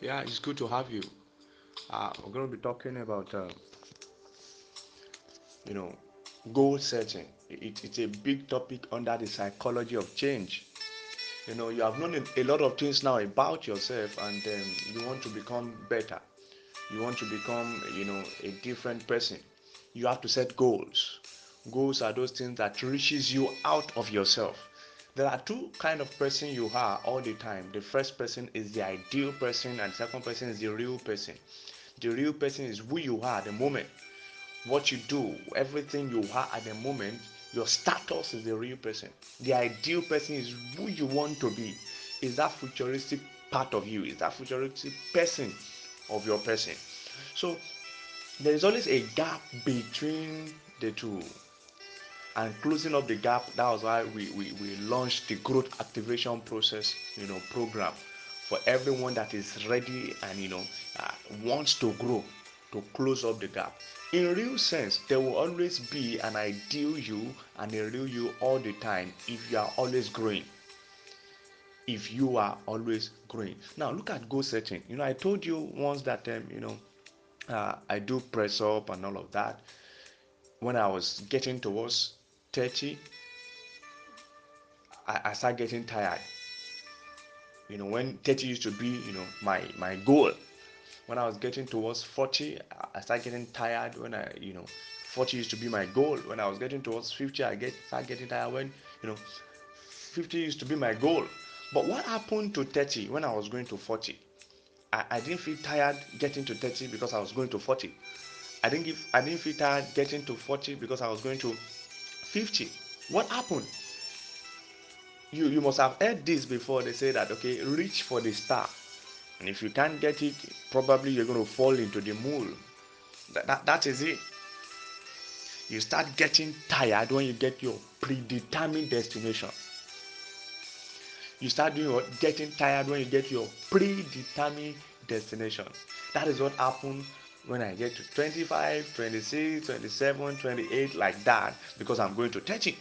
Yeah, it's good to have you. Uh, we're going to be talking about, uh, you know, goal setting. It, it's a big topic under the psychology of change. You know, you have known a, a lot of things now about yourself, and um, you want to become better. You want to become, you know, a different person. You have to set goals. Goals are those things that reaches you out of yourself. There are two kind of person you are all the time. The first person is the ideal person, and second person is the real person. The real person is who you are at the moment, what you do, everything you are at the moment. Your status is the real person. The ideal person is who you want to be. Is that futuristic part of you? Is that futuristic person of your person? So there is always a gap between the two and closing up the gap that was why we, we, we launched the growth activation process you know program for everyone that is ready and you know uh, wants to grow to close up the gap. In real sense there will always be an ideal you and a real you all the time if you are always growing. If you are always growing. Now look at goal setting. You know i told you once that um, you know uh, i do press up and all of that. When i was getting towards 30 I, I start getting tired. You know, when 30 used to be, you know, my my goal. When I was getting towards 40, I start getting tired. When I, you know, 40 used to be my goal. When I was getting towards 50, I get start getting tired. When, you know, 50 used to be my goal. But what happened to 30 when I was going to 40? I, I didn't feel tired getting to 30 because I was going to 40. I didn't give I didn't feel tired getting to 40 because I was going to 50. What happened? you you must have heard this before they say that okay reach for the star. And if you can't get it probably you're going to fall into the moon that, that, that is it. You start getting tired when you get your predetermined destination. You start doing getting tired when you get your predetermined destination. That is what happened when i get to 25 26 27 28 like that because i'm going to 30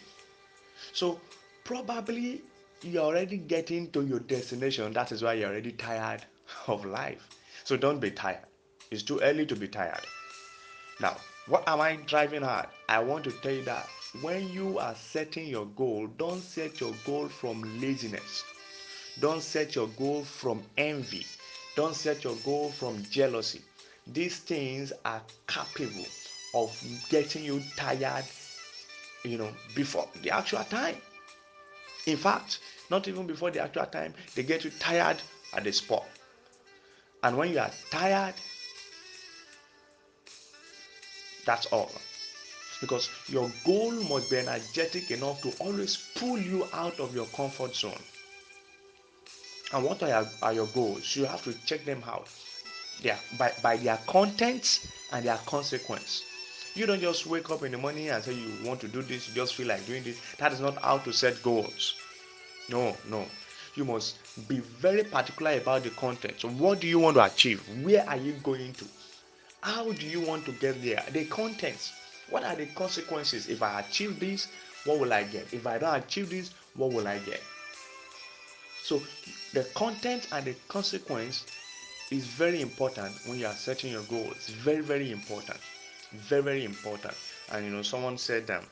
So probably you're already getting to your destination. That is why you're already tired of life. So don't be tired. It's too early to be tired. Now, what am I driving at? I want to tell you that when you are setting your goal, don't set your goal from laziness. Don't set your goal from envy. Don't set your goal from jealousy. These things are capable of getting you tired, you know, before the actual time. In fact, not even before the actual time, they get you tired at the spot. And when you are tired, that's all. Because your goal must be energetic enough to always pull you out of your comfort zone. And what are your, are your goals? You have to check them out. They are, by, by their contents and their consequence. You don't just wake up in the morning and say you want to do this, you just feel like doing this. That is not how to set goals. No, no. You must be very particular about the content. So, what do you want to achieve? Where are you going to? How do you want to get there? The contents. What are the consequences? If I achieve this, what will I get? If I don't achieve this, what will I get? So, the content and the consequence is very important when you are setting your goals. Very, very important. Very, very important. And you know, someone said that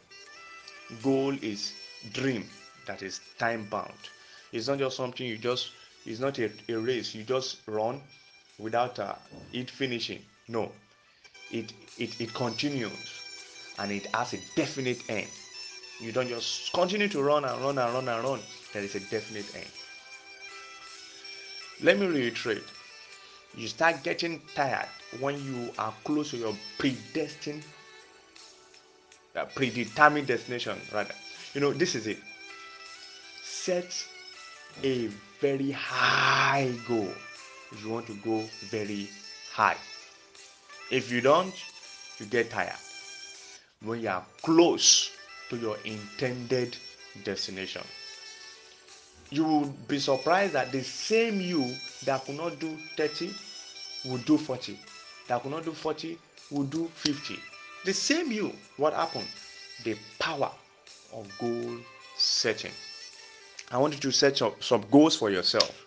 goal is dream that is time bound. It's not just something you just. It's not a, a race you just run without uh, it finishing. No, it, it it continues and it has a definite end. You don't just continue to run and run and run and run. There is a definite end. Let me reiterate. You start getting tired when you are close to your predestined, uh, predetermined destination. Rather, you know this is it. Set a very high goal if you want to go very high. If you don't, you get tired. When you are close to your intended destination, you will be surprised that the same you that could not do 30 will do 40, that could not do 40 will do 50. The same you, what happened? The power of goal setting. I want you to set some, some goals for yourself.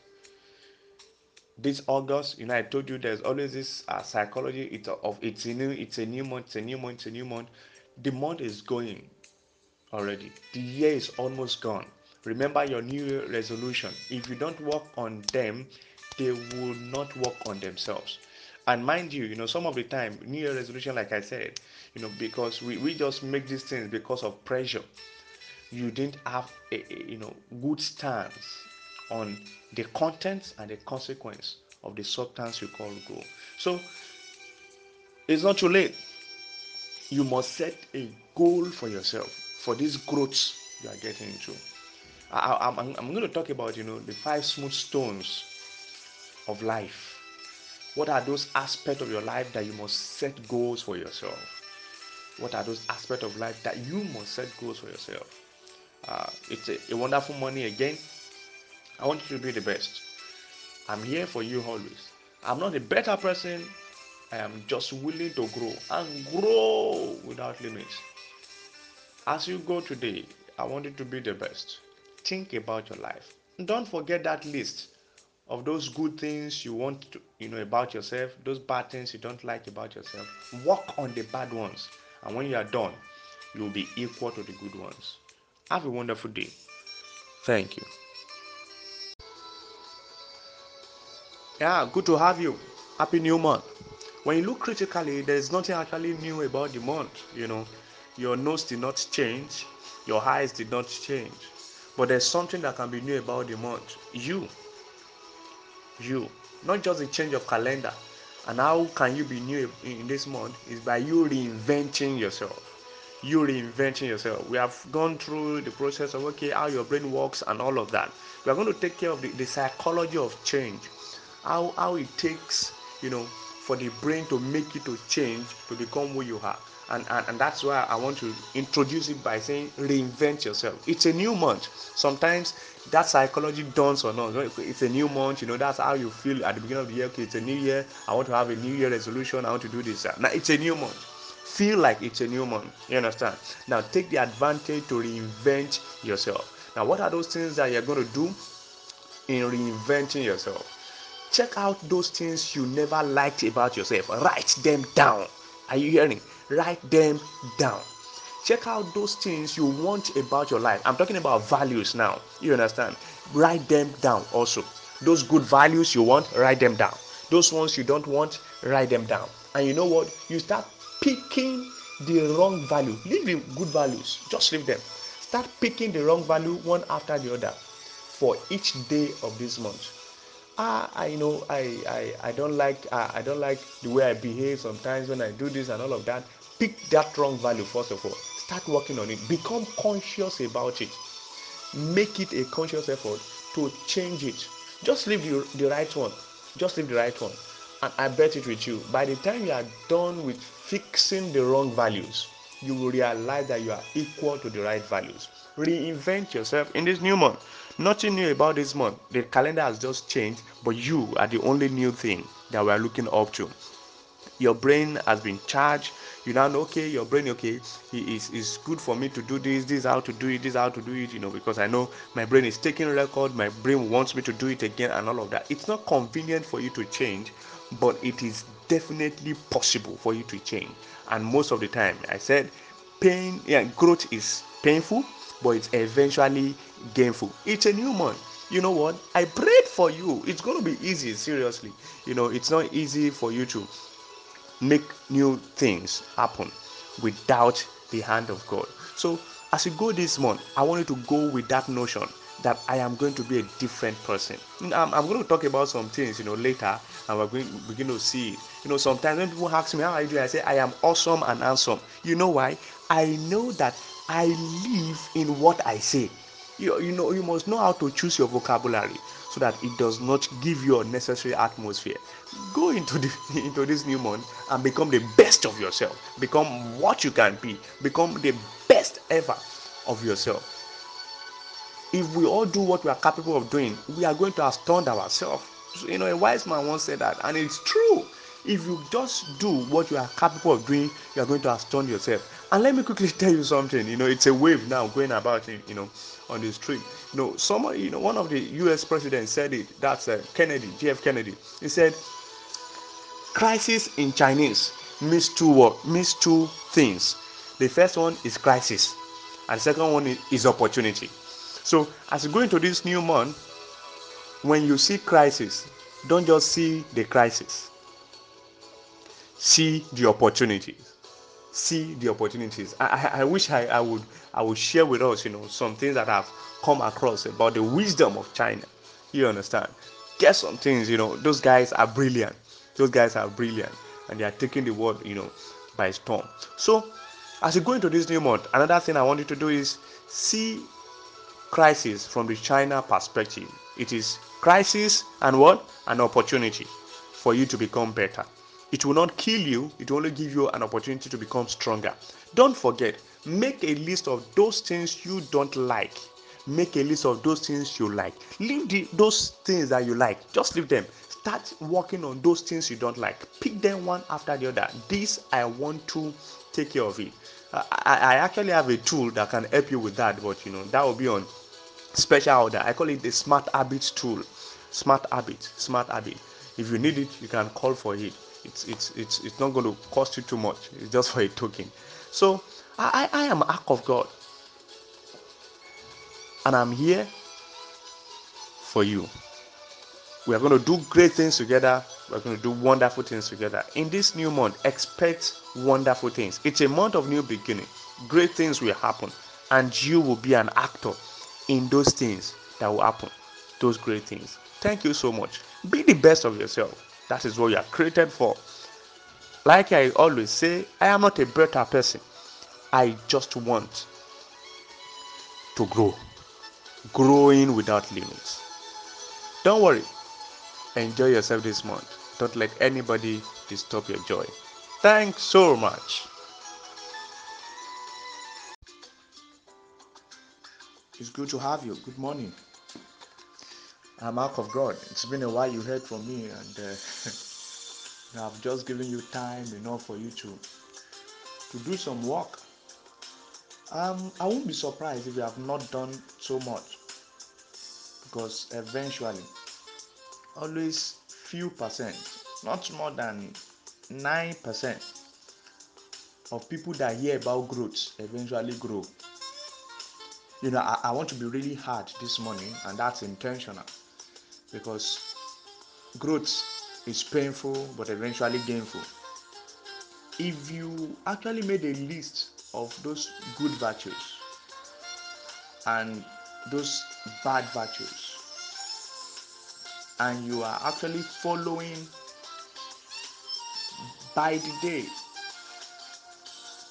this August, you know, I told you there's always this uh, psychology. It's of it's a new, it's a new month, it's a new month, it's a new month. The month is going already. The year is almost gone. Remember your New resolution. If you don't work on them, they will not work on themselves. And mind you, you know, some of the time, New Year resolution, like I said, you know, because we, we just make these things because of pressure. You didn't have a, a you know good stance on the contents and the consequence of the substance you call goal. So it's not too late. You must set a goal for yourself for this growth you are getting into. I, am I'm going to talk about you know the five smooth stones of life. What are those aspects of your life that you must set goals for yourself? What are those aspects of life that you must set goals for yourself? Uh, it's a, a wonderful morning again. I want you to be the best. I'm here for you always. I'm not a better person. I am just willing to grow and grow without limits. As you go today, I want you to be the best. Think about your life. Don't forget that list of those good things you want to, you know about yourself, those bad things you don't like about yourself. Work on the bad ones. And when you are done, you will be equal to the good ones. Have a wonderful day. Thank you. Yeah, good to have you. Happy new month. When you look critically, there's nothing actually new about the month. You know, your nose did not change, your eyes did not change, but there's something that can be new about the month. You, you, not just a change of calendar. And how can you be new in this month? Is by you reinventing yourself you reinventing yourself. We have gone through the process of okay, how your brain works and all of that. We are going to take care of the, the psychology of change how how it takes you know for the brain to make you to change to become who you are and, and and that's why i want to introduce it by saying reinvent yourself. It's a new month. Sometimes that psychology dawns on us. It's a new month you know that's how you feel at the beginning of the year. Okay it's a new year. I want to have a new year resolution. I want to do this. Now it's a new month. Feel like it's a new month. You understand? Now take the advantage to reinvent yourself. Now what are those things that you're going to do in reinventing yourself? Check out those things you never liked about yourself. Write them down. Are you hearing write them down. Check out those things you want about your life. I'm talking about values now. You understand? Write them down also. Those good values you want write them down. Those ones you don't want write them down. And you know what? You start picking the wrong value. Leave the good values. Just leave them. Start picking the wrong value one after the other for each day of this month. Ah i know i i i don't like i don't like the way i behave sometimes when i do this and all of that pick that wrong value first of all. Start working on it. Become conscious about it. Make it a conscious effort to change it. Just leave the, the right one. Just leave the right one. And i bet it with you by the time you are done with fixing the wrong values you will realize that you are equal to the right values. Reinvent yourself in this new month. Nothing new about this month. The calendar has just changed, but you are the only new thing that we are looking up to. Your brain has been charged. You now know, okay, your brain, okay, it's, it's good for me to do this, this how to do it, this how to do it, you know, because I know my brain is taking record, my brain wants me to do it again, and all of that. It's not convenient for you to change, but it is definitely possible for you to change. And most of the time, I said, pain, yeah, growth is painful, but it's eventually gainful. It's a new month. You know what? I prayed for you. It's going to be easy, seriously. You know, it's not easy for you to make new things happen without the hand of God. So, as you go this month, I want you to go with that notion that I am going to be a different person. I'm, I'm going to talk about some things, you know, later, and we're going to begin to see it. You know, sometimes when people ask me how I do, I say I am awesome and handsome. You know why? I know that I live in what I say. You, you know, you must know how to choose your vocabulary so that it does not give you unnecessary atmosphere. Go into the into this new month and become the best of yourself. Become what you can be. Become the best ever of yourself if we all do what we are capable of doing, we are going to astound ourselves. So, you know, a wise man once said that, and it's true. if you just do what you are capable of doing you are going to astonish yourself and let me quickly tell you something you know it's a wave now going about you know on the street. You know someone you know one of the us presidents said it that's uh, kennedy gf kennedy. He said crisis in chinese means two word means two things. The first one is crisis and the second one is, is opportunity. So as you go into this new month when you see crisis don't just see the crisis see the opportunities see the opportunities. I, I, I wish I, I would i would share with us you know some things that i've come across about the wisdom of china. You understand? Get some things you know those guys are brilliant. Those guys are brilliant and they are taking the world you know by storm. So as you go into this new month another thing i want you to do is see crisis from the china perspective. It is crisis and what? An opportunity for you to become better it will not kill you. It will only give you an opportunity to become stronger. Don't forget make a list of those things you don't like. Make a list of those things you like. Leave the, those things that you like. Just leave them. Start working on those things you don't like. Pick them one after the other. This i want to take care of it. I, I actually have a tool that can help you with that but you know that will be on special order. I call it the smart habits tool. Smart habit. Smart habit. If you need it you can call for it it's it's it's, it's not going to cost you too much. It's just for a token. So i i am ark of god. And i'm here for you. We are going to do great things together. We're going to do wonderful things together. In this new month expect wonderful things. It's a month of new beginning. Great things will happen. And you will be an actor in those things that will happen. Those great things. Thank you so much. Be the best of yourself that is what you are created for. Like i always say i am not a better person. I just want to grow. Growing without limits. Don't worry. Enjoy yourself this month. Don't let anybody disturb your joy. Thanks so much. It's good to have you. Good morning. I'm Mark of God. It's been a while you heard from me, and uh, I've just given you time enough for you to to do some work. Um, I won't be surprised if you have not done so much, because eventually, always few percent, not more than nine percent of people that hear about growth eventually grow. You know, I, I want to be really hard this morning, and that's intentional because growth is painful but eventually gainful. If you actually made a list of those good virtues and those bad virtues, and you are actually following by the day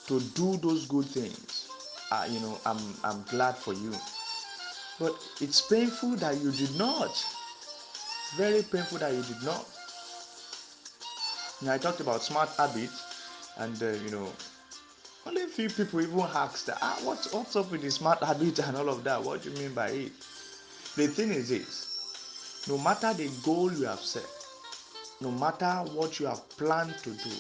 to do those good things, uh, you know, I'm I'm glad for you. But it's painful that you did not. Very painful that you did not. Now I talked about smart habits, and uh, you know, only a few people even asked, ah, what's what's up with the smart habits and all of that? What do you mean by it? The thing is this: no matter the goal you have set, no matter what you have planned to do,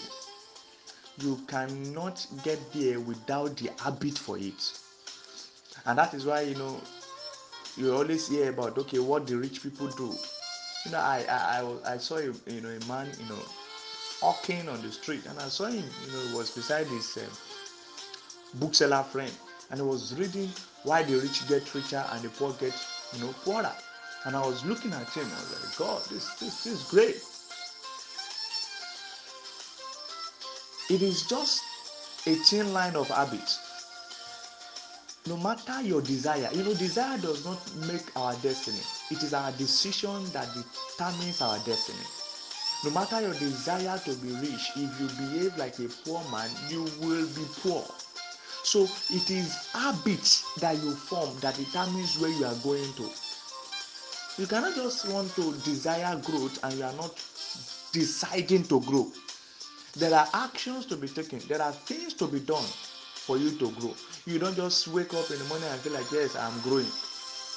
you cannot get there without the habit for it. And that is why you know you always hear about okay, what the rich people do. You know, I I, I, saw a, you know a man you know walking on the street, and I saw him. You know, he was beside his uh, bookseller friend, and he was reading why the rich get richer and the poor get you know poorer. And I was looking at him. I was like, God, this this, this is great. It is just a thin line of habits. No matter your desire, you know, desire does not make our destiny. It is our decision that determines our destiny. No matter your desire to be rich, if you behave like a poor man, you will be poor. So it is habits that you form that determines where you are going to. You cannot just want to desire growth and you are not deciding to grow. There are actions to be taken, there are things to be done for you to grow. You don't just wake up in the morning and feel like, yes, I'm growing.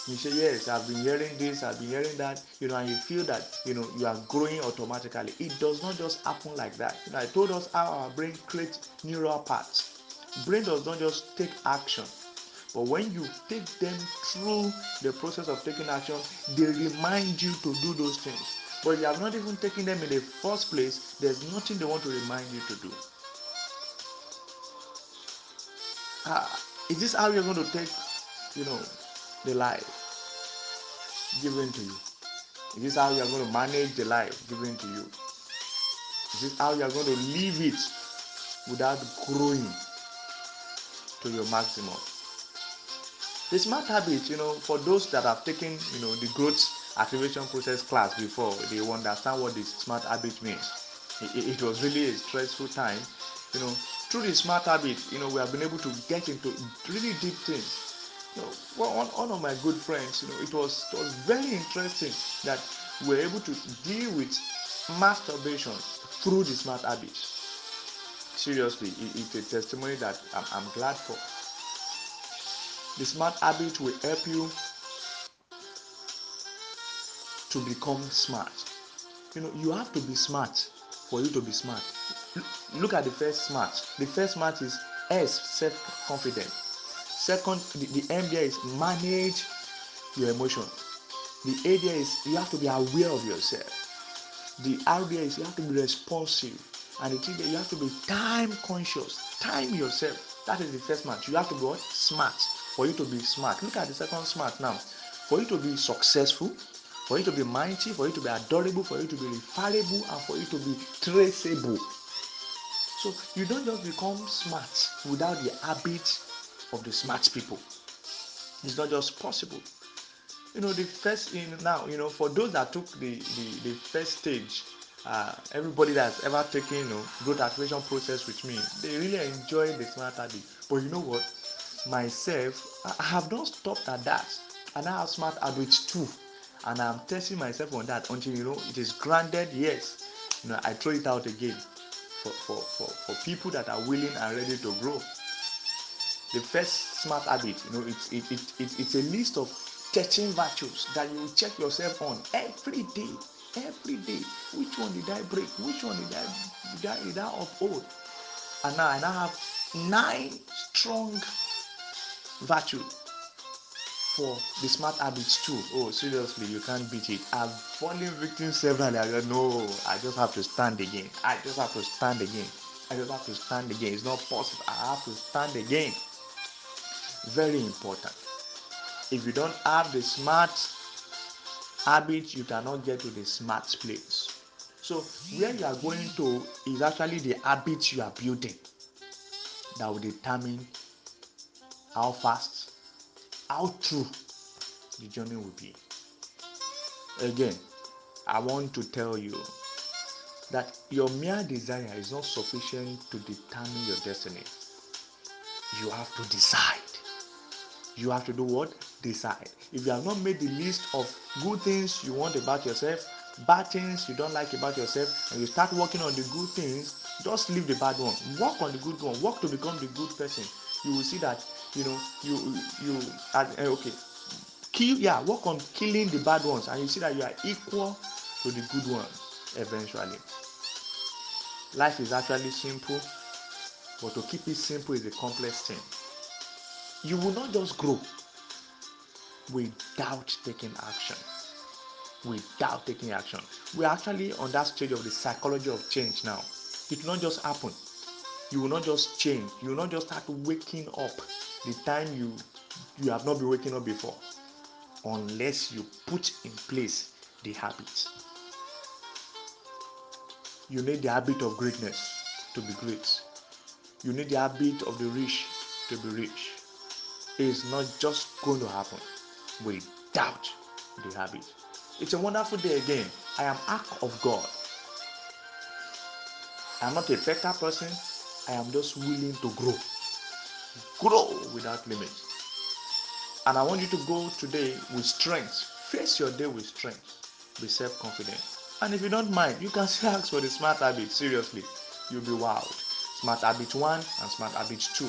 You say, Yes, I've been hearing this, I've been hearing that, you know, and you feel that, you know, you are growing automatically. It does not just happen like that. You know, I told us how our brain creates neural paths. Brain does not just take action, but when you take them through the process of taking action, they remind you to do those things. But you have not even taken them in the first place, there's nothing they want to remind you to do. Uh, is this how you're going to take, you know, the life given to you? Is this how you are going to manage the life given to you? Is this how you are going to live it without growing to your maximum? The smart habits, you know, for those that have taken, you know, the growth activation process class before, they understand what the smart habit means. It, it, was really a stressful time, you know. Through the smart habit, you know, we have been able to get into really deep things. You know, one, one of my good friends, you know, it was it was very interesting that we are able to deal with masturbation through the smart habits. Seriously, it, it's a testimony that I'm, I'm glad for. The smart habit will help you to become smart. You know, you have to be smart for you to be smart. Look at the first smart. The first smart is S, self confidence. Second, the, the M there is manage your emotion. The A there is you have to be aware of yourself. The R there is you have to be responsive. And the T there you have to be time conscious. Time yourself. That is the first smart. You have to be what? Smart for you to be smart. Look at the second smart now. For you to be successful, for you to be mighty, for you to be adorable, for you to be referable, and for you to be traceable. So you don't just become smart without the habit of the smart people. It's not just possible. You know, the first in now, you know, for those that took the the, the first stage, uh, everybody that's ever taken you know growth activation process with me, they really enjoy the smart habit. But you know what? myself i have not stopped at that and i have smart habits too and i'm testing myself on that until you know it is granted yes you know i throw it out again for for for, for people that are willing and ready to grow. The first smart habit you know it's it, it, it, it's a list of 13 virtues that you check yourself on every day. Every day. Which one did i break? Which one did i did i, did I uphold? And now i now have nine strong virtue for the smart habits too. Oh, seriously, you can't beat it. I've fallen victim several. I go, no, I just have to stand again. I just have to stand again. I just have to stand again. It's not possible. I have to stand again. Very important. If you don't have the smart habits, you cannot get to the smart place. So where you are going to is actually the habits you are building that will determine how fast, how true the journey will be. Again, I want to tell you that your mere desire is not sufficient to determine your destiny. You have to decide. You have to do what? Decide. If you have not made the list of good things you want about yourself, bad things you don't like about yourself, and you start working on the good things, just leave the bad one. Work on the good one. Work to become the good person. You will see that you know you you uh, okay. Kill yeah work on killing the bad ones and you see that you are equal to the good ones eventually. Life is actually simple but to keep it simple is a complex thing. You will not just grow without taking action. Without taking action. We're actually on that stage of the psychology of change now. It will not just happen you will not just change you will not just start waking up the time you you have not been waking up before unless you put in place the habit. You need the habit of greatness to be great. You need the habit of the rich to be rich. It is not just going to happen without the habit. It's a wonderful day again. I am ark of God. I am not a better person. I am just willing to grow. Grow without limits. And I want you to go today with strength. Face your day with strength. Be self confident. And if you don't mind, you can still ask for the smart habit. Seriously, you'll be wild. Smart habit 1 and smart habit 2.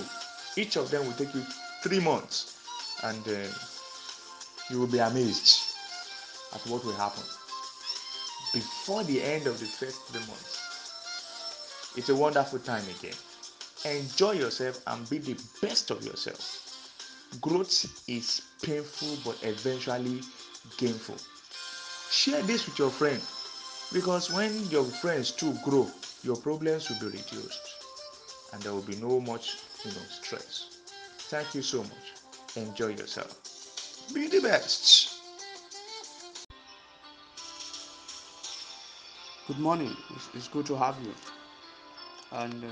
Each of them will take you three months. And uh, you will be amazed at what will happen before the end of the first three months. It's a wonderful time again. Enjoy yourself and be the best of yourself. Growth is painful but eventually gainful. Share this with your friend because when your friends too grow, your problems will be reduced and there will be no much you know stress. Thank you so much. Enjoy yourself. Be the best. Good morning. It's, it's good to have you. And uh,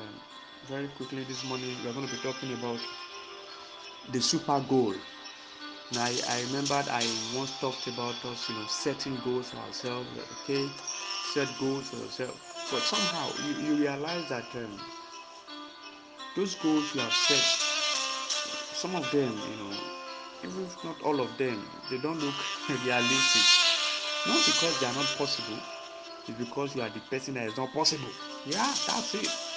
very quickly this morning, we're going to be talking about the super goal. Now, I, I I once talked about us, you know, setting goals for ourselves. Okay, set goals for yourself. But somehow you, you realize that um, those goals you have set, some of them, you know, even if not all of them, they don't look realistic. Not because they are not possible, it's because you are the person that is not possible. Yeah, that's it.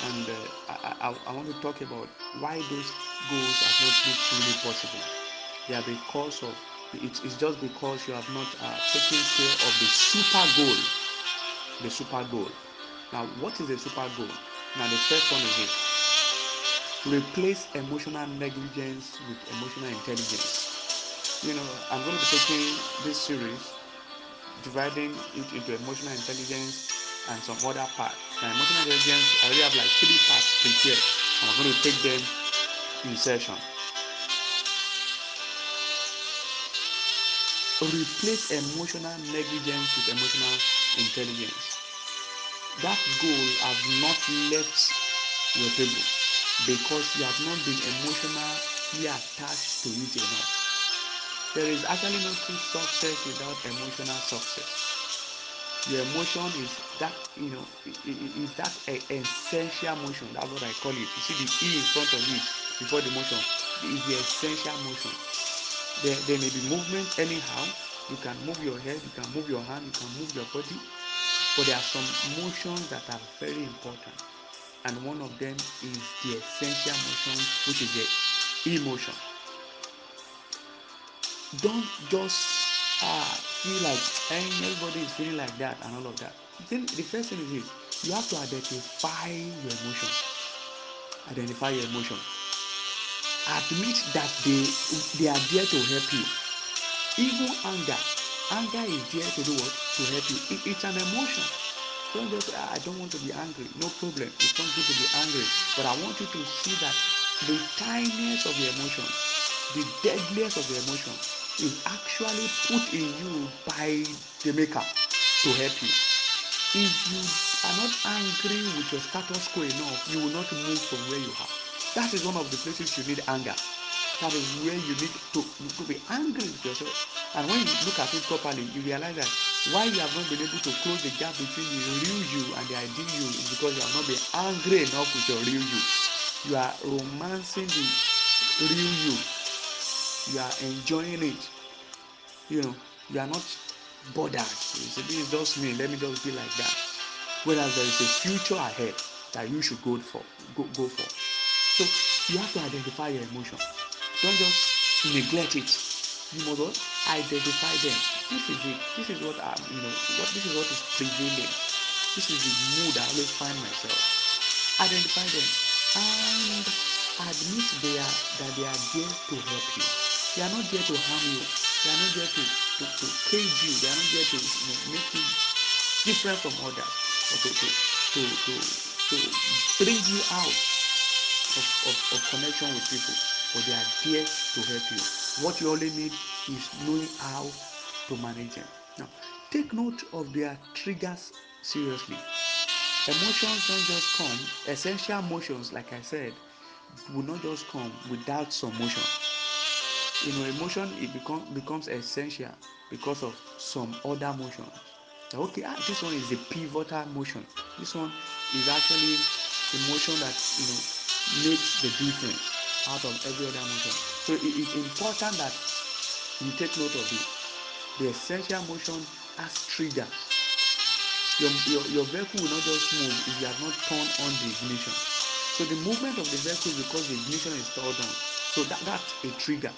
And uh, I, I, I want to talk about why those goals have not looked really possible. They are because of it's, it's just because you have not uh, taken care of the super goal. The super goal. Now, what is the super goal? Now, the first one is it. Replace emotional negligence with emotional intelligence. You know, I'm going to be taking this series dividing it into emotional intelligence and some other parts. Emotional intelligence, I already have like three parts prepared, and we're going to take them in session. Replace emotional negligence with emotional intelligence. That goal has not left your table because you have not been emotionally attached to it enough. There is actually no true success without emotional success your emotion is that you know is that essential motion? That's what i call it. You see the e in front of it before the motion is the essential motion. There there may be movement anyhow. You can move your head you can move your hand you can move your body. But there are some motions that are very important. And one of them is the essential motion which is the emotion don't just ah feel like and everybody is feeling like that and all of that then the first thing is this you have to identify your emotion. Identify your emotion. Admit that they they are there to help you. Even anger. Anger is there to do what? To help you. It, it's an emotion. Don't just ah, i don't want to be angry. No problem. It's not good to be angry. But i want you to see that the tiniest of your emotion the deadliest of your emotion is actually put in you by the maker to help you. If you are not angry with your status quo enough, you will not move from where you are. That is one of the places you need anger. That is where you need to, to be angry with yourself. And when you look at it properly, you realize that why you have not been able to close the gap between the real you and the ideal you is because you have not been angry enough with your real you. You are romancing the real you you are enjoying it. You know you are not bothered. You say this is just me. Let me just be like that. Whereas there is a future ahead that you should go for go, go for. So you have to identify your emotion. Don't just neglect it. You must identify them. This is it. This is what i'm you know what this is what is prevailing this is the mood i always find myself. Identify them and admit they are that they are there to help you they are not there to harm you. They are not there to to to cage you. They are not there to you make you different from others or to to to to to bring you out of, of, of connection with people. But they are there to help you. What you only need is knowing how to manage them. Now take note of their triggers seriously. Emotions don't just come. Essential emotions like i said will not just come without some motion you know emotion it become becomes essential because of some other motions okay ah this one is a pivotal motion. This one is actually the motion that you know makes the difference out of every other motion. So it is important that you take note of it. The essential motion has triggers your, your your vehicle will not just move if you have not turned on the ignition. So the movement of the vehicle is because the ignition is turned on. So that that's a trigger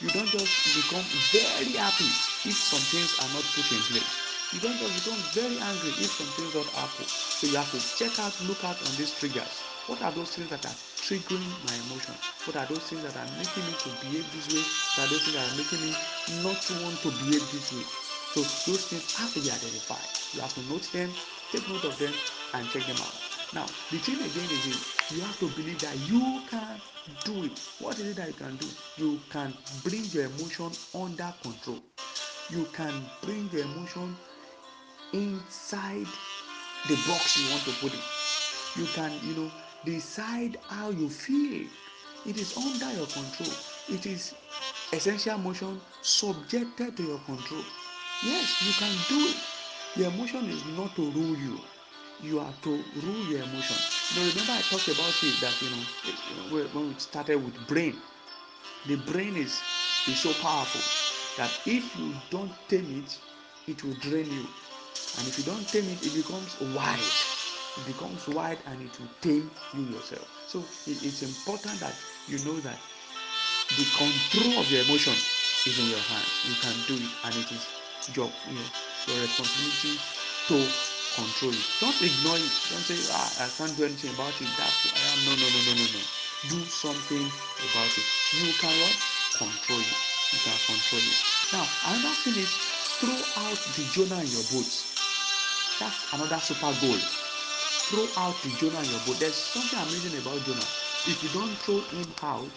you don't just become very happy if some things are not put in place. You don't just become very angry if some things don't happen. So you have to check out look out on these triggers. What are those things that are triggering my emotion? What are those things that are making me to behave this way? What are those things that are making me not to want to behave this way? So those things have to be identified. You have to note them take note of them and check them out now the thing again is you have to believe that you can do it. What is it that you can do? You can bring your emotion under control. You can bring your emotion inside the box you want to put it. You can you know decide how you feel. It is under your control. It is essential motion subjected to your control. Yes you can do it. Your emotion is not to rule you you are to rule your emotion. Know remember i talked about it that you know when we started with brain the brain is is so powerful that if you don't tame it it will drain you. And if you don't tame it it becomes wild it becomes wild and it will tame you yourself. So it, it's important that you know that the control of your emotion is in your hands. You can do it and it is your you know, your responsibility to control it. Don't ignore it. Don't say ah i can't do anything about it. That's i am no no no no no no. Do something about it. You can what? Control it. You can control it. Now another thing is throw out the jonah in your boat. That's another super goal. Throw out the jonah in your boat. There's something amazing about jonah. If you don't throw him out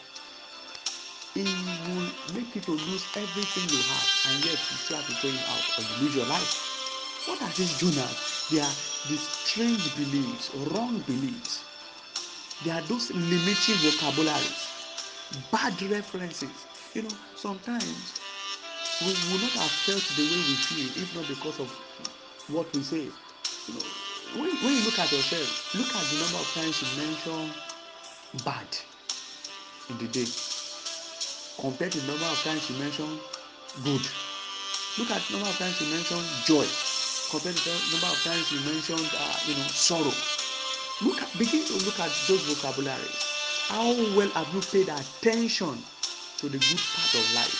he will make you to lose everything you have and yet you still have to throw him out or you lose your life. What are these jonahs they are the strange beliefs wrong beliefs. They are those limiting vocabularies bad references. You know sometimes we will not have felt the way we feel if not because of what we say. You know when, when you look at yourself look at the number of times you mention bad in the day. Compared to the number of times you mention good. Look at the number of times you mention joy number of times you mentioned uh, you know sorrow. Look at begin to look at those vocabularies. How well have you paid attention to the good part of life?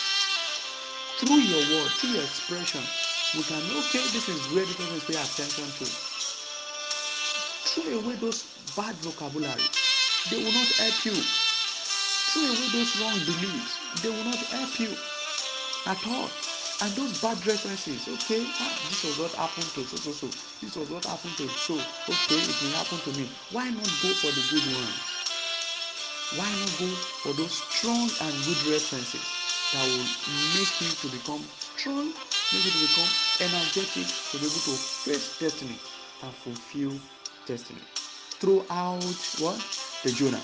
Through your word through your expression we can okay this is where the person paying attention to. Throw away those bad vocabulary. They will not help you. Throw away those wrong beliefs. They will not help you at all and those bad references okay? Ah this was what happened to so so so this was what happened to so okay it will happen to me. Why not go for the good ones why not go for those strong and good references that will make you to become strong make you to become energetic to be able to face destiny and fulfill destiny. Throw out what? The jonah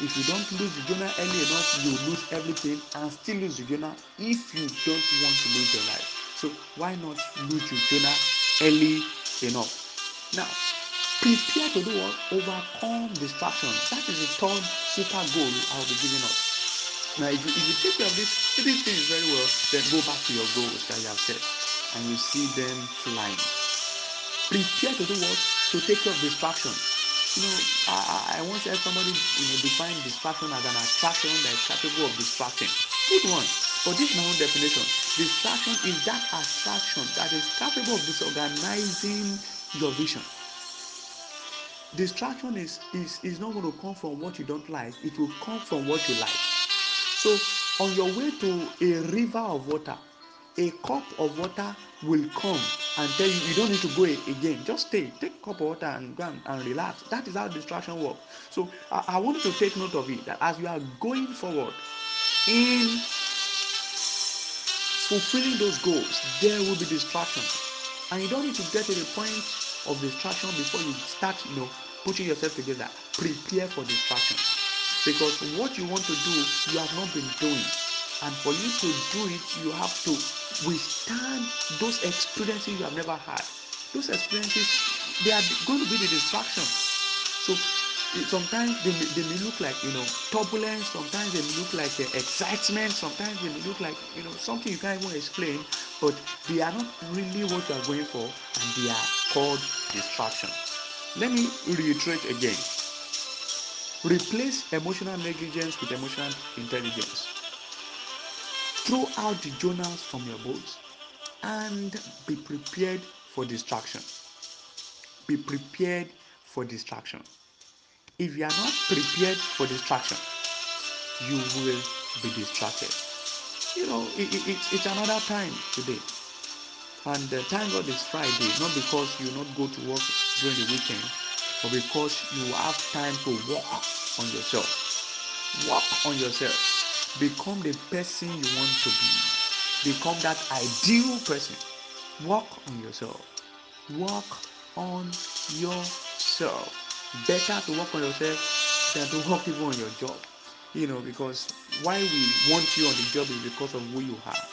if you don't lose jonah early enough you lose everything and still lose jonah if you don't want to lose your life. So why not lose your jonah early enough? Now prepare to do what? Overcome distraction. That is the third super goal i will be giving us now if you if you take care of these three things very well then go back to your goals that you have set and you see them flying. Prepare to do what? To take care of distraction you know i i once heard somebody you know define distraction as an attraction that is capable of distracting. Good one. But this is my own definition. Distraction is that attraction that is capable of disorganizing your vision. Distraction is is is not going to come from what you don't like. It will come from what you like. So on your way to a river of water a cup of water will come and tell you you don't need to go again. Just stay. Take a cup of water and go and, and relax. That is how distraction works. So I, I want you to take note of it that as you are going forward in fulfilling those goals there will be distractions and you don't need to get to the point of distraction before you start you know putting yourself together. Prepare for distraction. Because what you want to do you have not been doing and for you to do it you have to withstand those experiences you have never had. Those experiences they are going to be the distraction. So sometimes they they may look like you know turbulence. Sometimes they may look like uh, excitement. Sometimes they may look like you know something you can't even explain. But they are not really what you are going for and they are called distraction. Let me reiterate again. Replace emotional negligence with emotional intelligence throw out the jonahs from your boat and be prepared for distraction. Be prepared for distraction. If you are not prepared for distraction you will be distracted. You know it, it, it's, it's another time today. And uh, thank god it's friday not because you not go to work during the weekend but because you have time to work on yourself. Work on yourself become the person you want to be. Become that ideal person. Work on yourself. Work on yourself. Better to work on yourself than to work even on your job. You know because why we want you on the job is because of who you are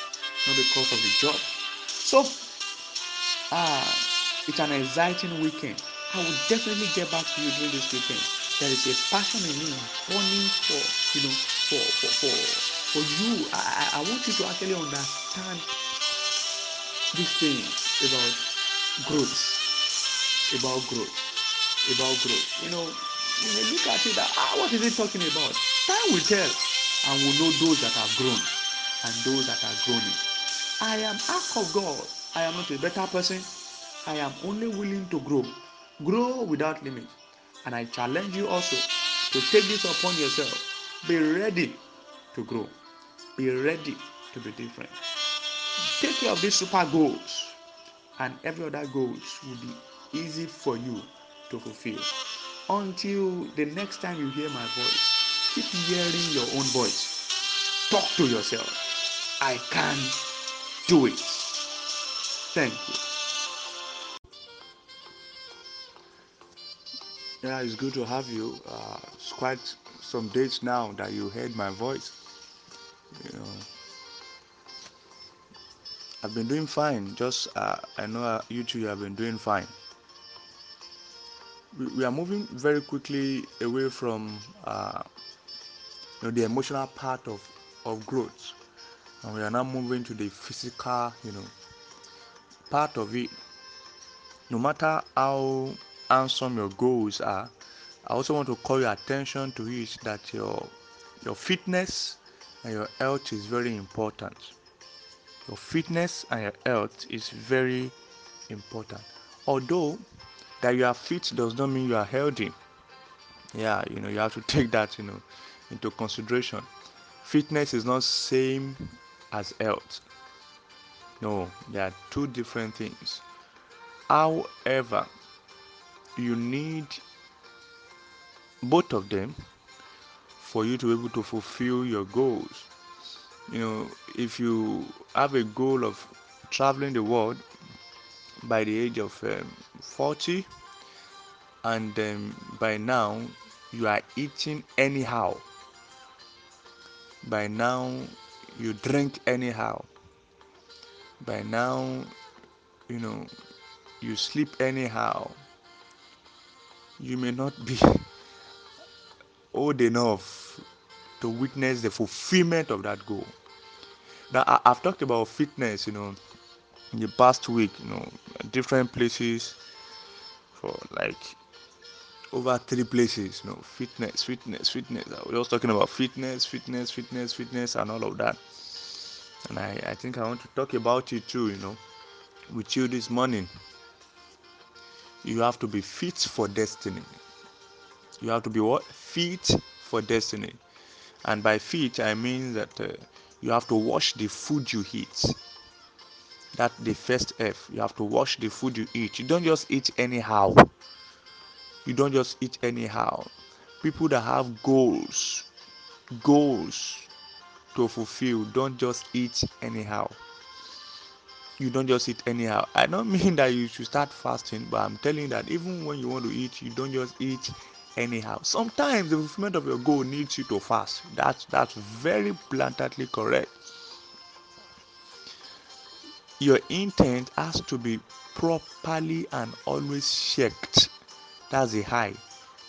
not because of the job. So ah it's an exciting weekend. I will definitely get back to you during this weekend. There is a passion in me burning for you know for for for for you. I i want you to actually understand this thing about growth about growth about growth. You know you may look at it that ah what is he talking about? Time will tell and we'll know those that have grown and those that are growing i am act of god i am not a better person i am only willing to grow grow without limit. And i challenge you also to take this upon yourself be ready to grow. Be ready to be different. Take care of these super goals and every other goals will be easy for you to fulfill. Until the next time you hear my voice keep hearing your own voice. Talk to yourself. I can do it. Thank you. Yeah, it's good to have you. Uh, it's quite some days now that you heard my voice. You know, I've been doing fine. Just uh, I know uh, you two have been doing fine. We, we are moving very quickly away from uh, you know the emotional part of of growth, and we are now moving to the physical, you know, part of it. No matter how handsome your goals are, I also want to call your attention to it that your your fitness and your health is very important. Your fitness and your health is very important. Although that you are fit does not mean you are healthy. Yeah, you know, you have to take that, you know, into consideration. Fitness is not same as health. No, they are two different things. However, you need both of them for you to be able to fulfill your goals. You know, if you have a goal of traveling the world by the age of um, 40 and um, by now you are eating anyhow by now you drink anyhow by now you know you sleep anyhow you may not be old enough to witness the fulfillment of that goal now I, i've talked about fitness you know in the past week you know different places for like over three places you know fitness fitness fitness i was just talking about fitness fitness fitness fitness and all of that and I, I think I want to talk about it too, you know, with you this morning. You have to be fit for destiny. You have to be what? Fit for destiny. And by fit, I mean that uh, you have to wash the food you eat. That's the first F. You have to wash the food you eat. You don't just eat anyhow. You don't just eat anyhow. People that have goals, goals to fulfill, don't just eat anyhow you don't just eat anyhow. I don't mean that you should start fasting, but I'm telling you that even when you want to eat, you don't just eat anyhow. Sometimes the fulfillment of your goal needs you to fast. That's that's very blatantly correct. Your intent has to be properly and always checked. That's a high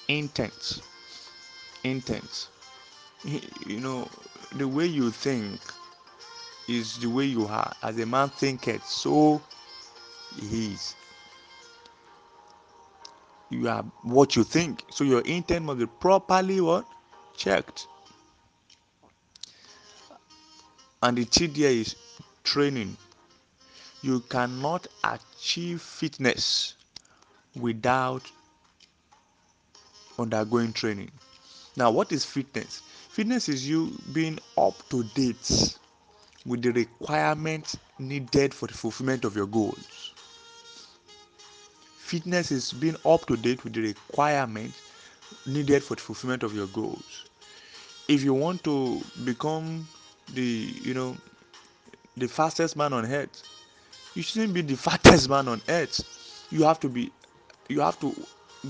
intent. Intent. You know, the way you think is the way you are. As a man thinketh, so he is. You are what you think so your intent must be properly what checked and the T there is training. You cannot achieve fitness without undergoing training. Now, what is fitness? Fitness is you being up to date with the requirements needed for the fulfillment of your goals. Fitness is being up to date with the requirements needed for the fulfillment of your goals. If you want to become the, you know, the fastest man on earth, you shouldn't be the fattest man on earth. You have to be, you have to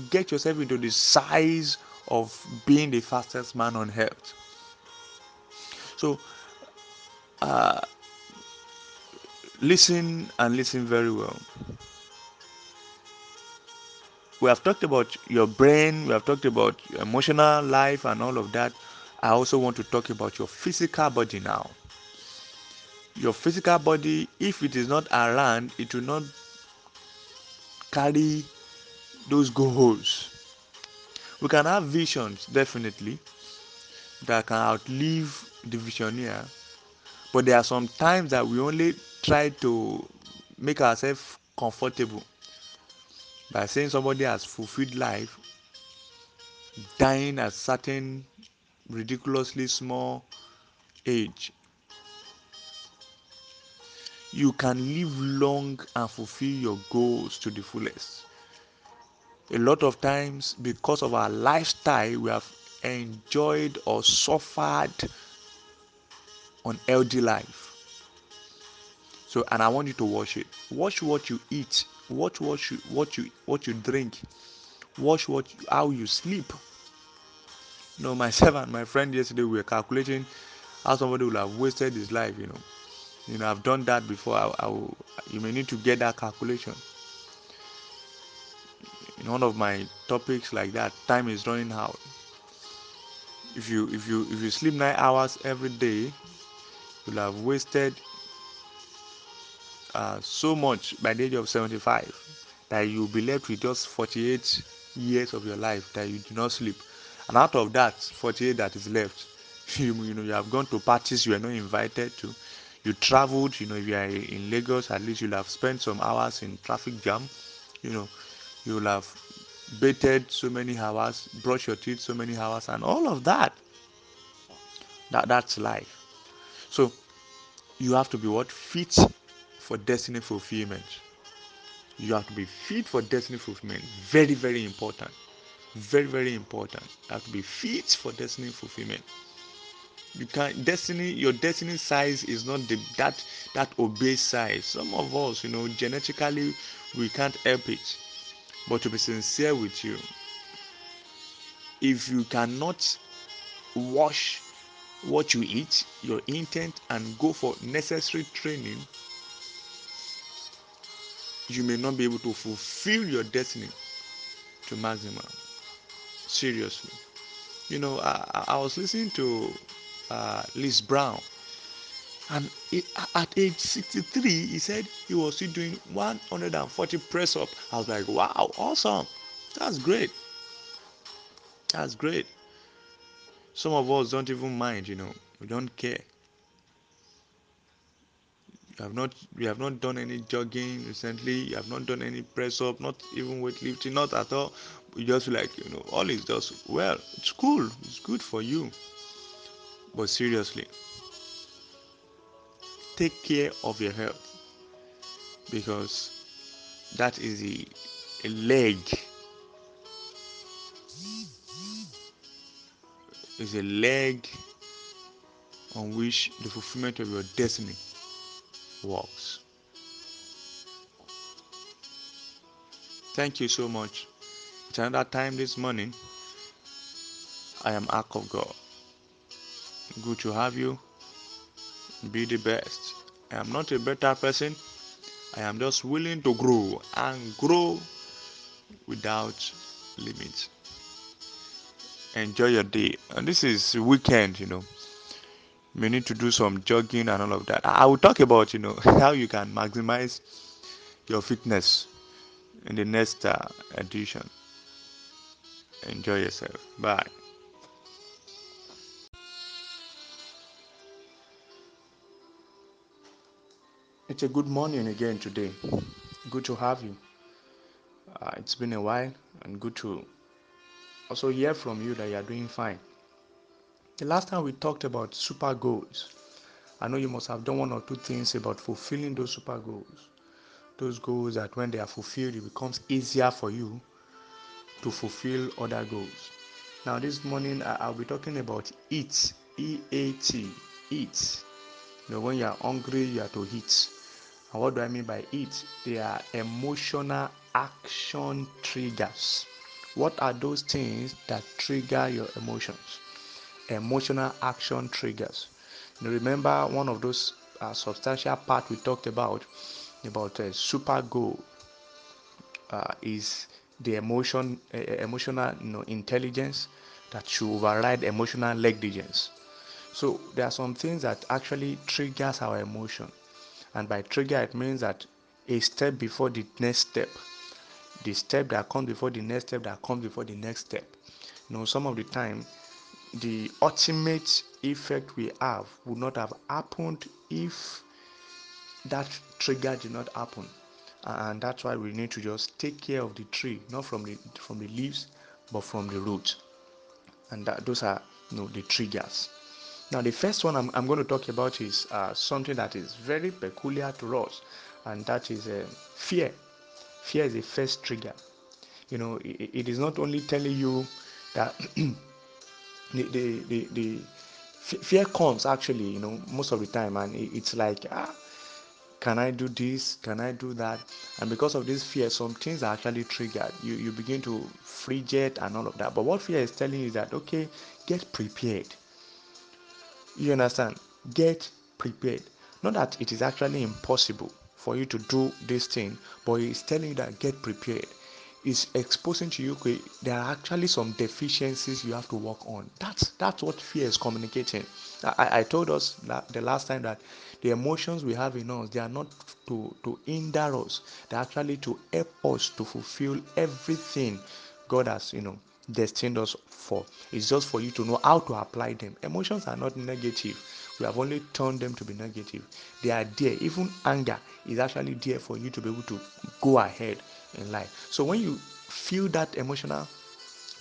get yourself into the size of being the fastest man on earth. So, uh, listen and listen very well. We have talked about your brain, we have talked about your emotional life and all of that. I also want to talk about your physical body now. Your physical body, if it is not around, it will not carry those goals. We can have visions, definitely, that can outlive the visioneer, but there are some times that we only try to make ourselves comfortable by saying somebody has fulfilled life, dying at certain ridiculously small age. You can live long and fulfill your goals to the fullest. A lot of times, because of our lifestyle, we have enjoyed or suffered unhealthy life. So, and I want you to watch it. Watch what you eat. Watch what you what you what you drink. Watch what how you sleep. You know, myself and my friend yesterday we were calculating how somebody would have wasted his life. You know, you know I've done that before. I, I will, you may need to get that calculation. In one of my topics like that, time is running out. If you if you if you sleep nine hours every day, you'll have wasted uh, so much by the age of 75 that you'll be left with just 48 years of your life that you do not sleep. And out of that 48 that is left you, you know you have gone to parties you are not invited to. You traveled you know if you are in lagos at least you'll have spent some hours in traffic jam. You know you'll have baited so many hours brush your teeth so many hours and all of that. That that's life. So you have to be what? Fit for destiny fulfillment. You have to be fit for destiny fulfillment. Very, very important. Very, very important. You have to be fit for destiny fulfillment. You can destiny your destiny size is not the that that obese size. Some of us, you know, genetically we can't help it. But to be sincere with you, if you cannot wash what you eat, your intent, and go for necessary training, you may not be able to fulfill your destiny to maximum. Seriously. You know, I, I was listening to uh, Les Brown, and at age 63, he said he was still doing 140 press up. I was like, wow, awesome. That's great. That's great. Some of us don't even mind, you know, we don't care. You have not you have not done any jogging recently, you have not done any press up, not even weightlifting, not at all. You just like you know, all is just well, it's cool, it's good for you. But seriously, take care of your health because that is a, a leg is a leg on which the fulfillment of your destiny works. Thank you so much. It's another time this morning. I am Ark of God. Good to have you. Be the best. I am not a better person. I am just willing to grow and grow without limits. Enjoy your day. And this is weekend, you know. You need to do some jogging and all of that. I will talk about, you know, how you can maximize your fitness in the next uh, edition. Enjoy yourself. Bye. It's a good morning again today. Good to have you. Uh, it's been a while and good to also hear from you that you are doing fine. The last time we talked about super goals, I know you must have done one or two things about fulfilling those super goals. Those goals that when they are fulfilled, it becomes easier for you to fulfill other goals. Now, this morning I'll be talking about eat, E A T, eat. You know, when you are hungry, you have to eat. And what do I mean by eat? They are emotional action triggers. What are those things that trigger your emotions? Emotional action triggers. You remember one of those uh, substantial part we talked about about a super goal uh, is the emotion uh, emotional you know, intelligence that should override emotional negligence. So there are some things that actually triggers our emotion and by trigger, it means that a step before the next step, the step that comes before the next step that comes before the next step. You know, some of the time, the ultimate effect we have would not have happened if that trigger did not happen. And that's why we need to just take care of the tree, not from the from the leaves, but from the root. And that, those are you know the triggers. Now, the first one I'm, I'm going to talk about is uh, something that is very peculiar to us, and that is uh, fear. Fear is the first trigger. You know, it, it is not only telling you that the, the, the, fear comes actually, you know, most of the time, and it's like, ah, can I do this? Can I do that? And because of this fear, some things are actually triggered. You you begin to frigate and all of that. But what fear is telling you is that okay, get prepared you understand? Get prepared. Not that it is actually impossible for you to do this thing, but it's telling you that get prepared. It's exposing to you okay, there are actually some deficiencies you have to work on. That's that's what fear is communicating. I, I told us that the last time that the emotions we have in us they are not to to hinder us. They're actually to help us to fulfill everything God has you know destined us for. It's just for you to know how to apply them. Emotions are not negative. We have only turned them to be negative. They are there. Even anger is actually there for you to be able to go ahead in life. So when you feel that emotional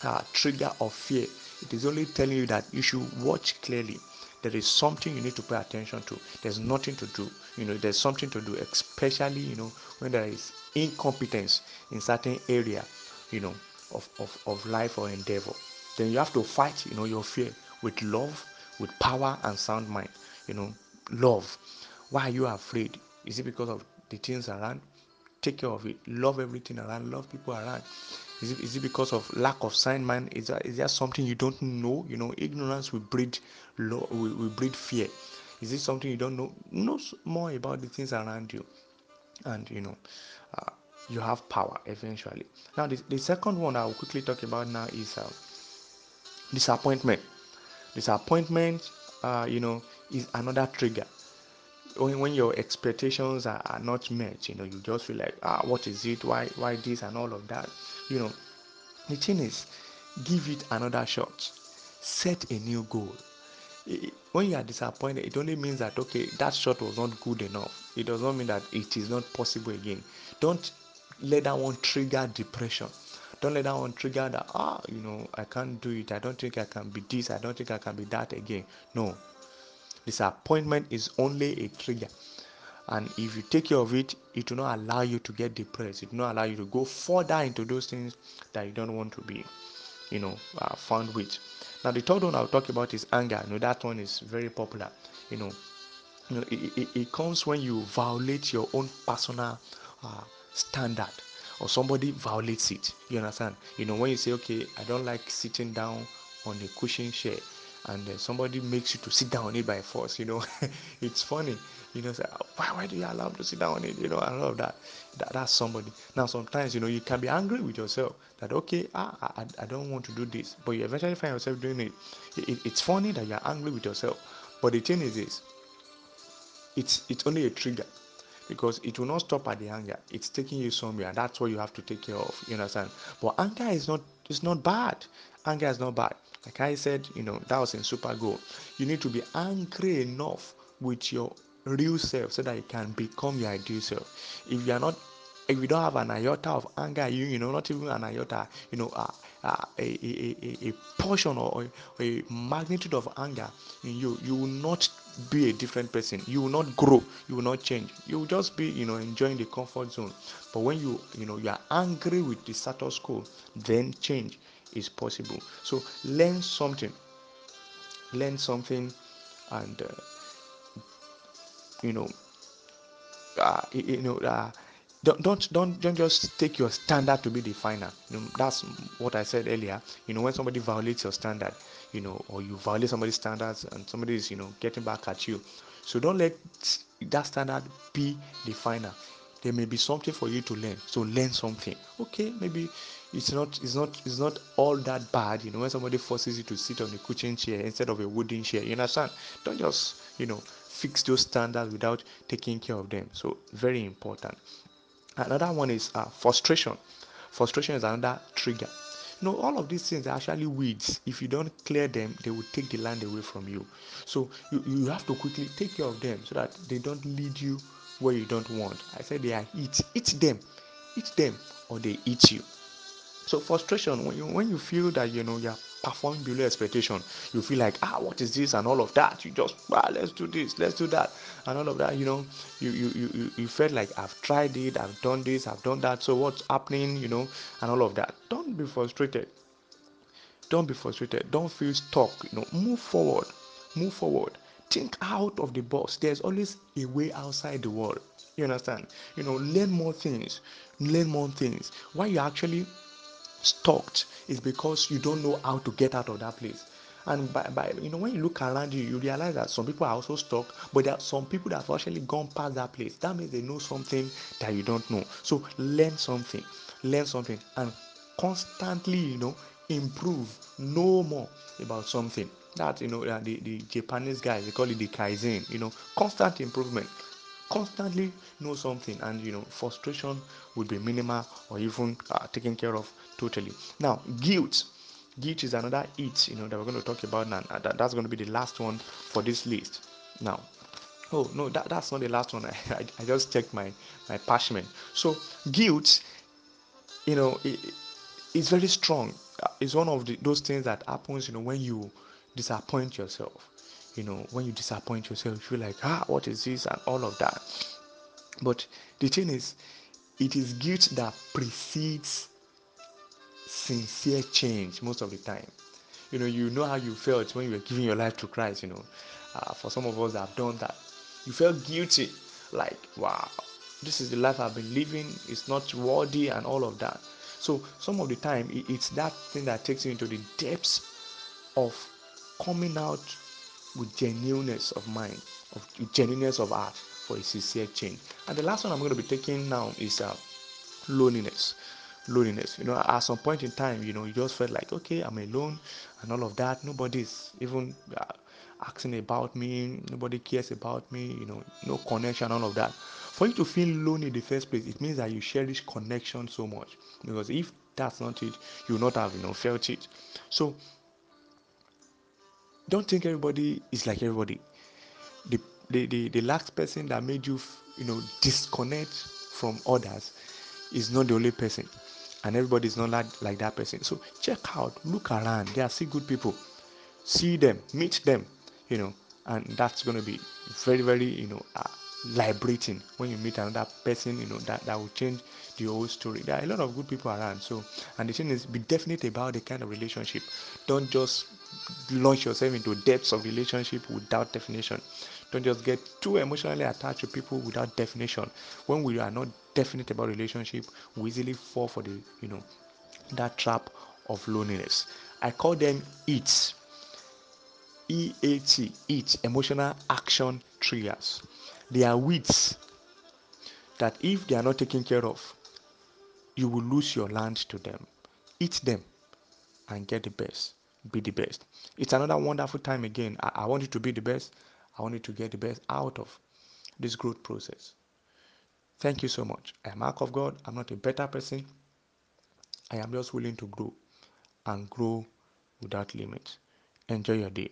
uh, trigger of fear, it is only telling you that you should watch clearly. There is something you need to pay attention to. There's nothing to do. You know, there's something to do, especially you know when there is incompetence in certain area. You know, of, of, of life or endeavor. Then you have to fight, you know, your fear with love, with power and sound mind. You know, love. Why are you afraid? Is it because of the things around? Take care of it. Love everything around. Love people around. Is it, is it because of lack of sign mind? Is that is there something you don't know? You know, ignorance will breed lo- will, will breed fear. Is it something you don't know? Know more about the things around you, and you know, uh, you have power eventually. Now, the, the second one I'll quickly talk about now is uh, disappointment. Disappointment, uh, you know, is another trigger. When, when your expectations are, are not met, you know, you just feel like, ah, what is it? Why, why this and all of that? You know, the thing is, give it another shot. Set a new goal. When you are disappointed, it only means that okay, that shot was not good enough. It does not mean that it is not possible again. Don't let that one trigger depression. Don't let that one trigger that ah, you know, I can't do it. I don't think I can be this. I don't think I can be that again. No, disappointment is only a trigger. And if you take care of it it will not allow you to get depressed. It will not allow you to go further into those things that you don't want to be you know uh, found with. Now the third one i'll talk about is anger. You know that one is very popular. You know you know it, it, it comes when you violate your own personal uh, standard or somebody violates it. You understand? You know when you say okay i don't like sitting down on a cushion chair and uh, somebody makes you to sit down on it by force you know. It's funny. You know say why, why do you allow him to sit down on it? You know i love that. that that's somebody. Now sometimes you know you can be angry with yourself that okay ah, I, I don't want to do this but you eventually find yourself doing it. it it's funny that you're angry with yourself but the thing is this it's it's only a trigger because it will not stop at the anger. It's taking you somewhere and that's what you have to take care of you understand? But anger is not it's not bad. Anger is not bad like i said you know that was in super goal you need to be angry enough with your real self so that you can become your ideal self. If you are not if you don't have an iota of anger you you know not even an iota you know uh, uh, a, a, a, a portion or a, a magnitude of anger in you you will not be a different person. You will not grow. You will not change. You will just be you know enjoying the comfort zone. But when you you know you are angry with the status quo then change is possible. So learn something. Learn something and uh, you know uh, you know uh, don't don't don't don't just take your standard to be the final. You know, that's what i said earlier. You know when somebody violates your standard you know or you violate somebody's standards and somebody is you know getting back at you. So don't let that standard be the final. There may be something for you to learn. So learn something. Okay maybe it's not it's not it's not all that bad you know when somebody forces you to sit on a cushion chair instead of a wooden chair you understand? Don't just you know fix those standards without taking care of them. So very important. Another one is uh, frustration. Frustration is another trigger. You know all of these things are actually weeds. If you don't clear them they will take the land away from you. So you, you have to quickly take care of them so that they don't lead you where you don't want. I said they are eat eat them. Eat them or they eat you so frustration when you when you feel that you know you're performing below expectation you feel like ah what is this? and all of that. You just ah let's do this let's do that and all of that you know. You you you, you felt like i've tried it i've done this i've done that so what's happening? You know and all of that. Don't be frustrated. Don't be frustrated. Don't feel stuck. You know move forward. Move forward. Think out of the box. There's always a way outside the world. You understand? You know learn more things. Learn more things. Why you actually stuck is because you don't know how to get out of that place. And by, by you know when you look around you you realize that some people are also stuck but there are some people that have actually gone past that place. That means they know something that you don't know. So learn something. Learn something and constantly you know improve. Know more about something. That you know the, the japanese guys they call it the kaizen you know. Constant improvement constantly know something and you know frustration would be minimal or even uh, taken care of totally. Now guilt. Guilt is another it you know that we're going to talk about now. That, that's going to be the last one for this list. Now oh no that, that's not the last one. I, I, I just checked my my parchment. So guilt you know it, it's very strong. Uh, it's one of the, those things that happens you know when you disappoint yourself you know when you disappoint yourself you feel like ah what is this? and all of that. But the thing is it is guilt that precedes sincere change most of the time. You know you know how you felt when you were giving your life to christ you know. Uh, for some of us that have done that you felt guilty like wow this is the life i've been living. It's not worthy and all of that. So some of the time it's that thing that takes you into the depths of coming out with genuineness of mind of genuineness of heart for a sincere change. And the last one i'm going to be taking now is uh, loneliness. Loneliness. You know at some point in time you know you just felt like okay i'm alone and all of that. Nobody's even uh, asking about me. Nobody cares about me you know no connection all of that. For you to feel lonely in the first place it means that you cherish connection so much. Because if that's not it you will not have you know felt it. So don't think everybody is like everybody. The the, the, the last person that made you you know disconnect from others is not the only person. And everybody is not like, like that person. So check out look around. There are still good people. See them meet them you know. And that's going to be very very you know uh, liberating when you meet another person you know that that will change the whole story. There are a lot of good people around. So and the thing is be definite about the kind of relationship. Don't just launch yourself into depths of relationship without definition don't just get too emotionally attached to people without definition when we are not definite about relationship we easily fall for the you know that trap of loneliness i call them eats EAT, eat, emotional action triggers. They are weeds that if they are not taken care of, you will lose your land to them. Eat them and get the best. Be the best. It's another wonderful time again. I, I want you to be the best. I want you to get the best out of this growth process. Thank you so much. I am Mark of God. I'm not a better person. I am just willing to grow and grow without limits. Enjoy your day.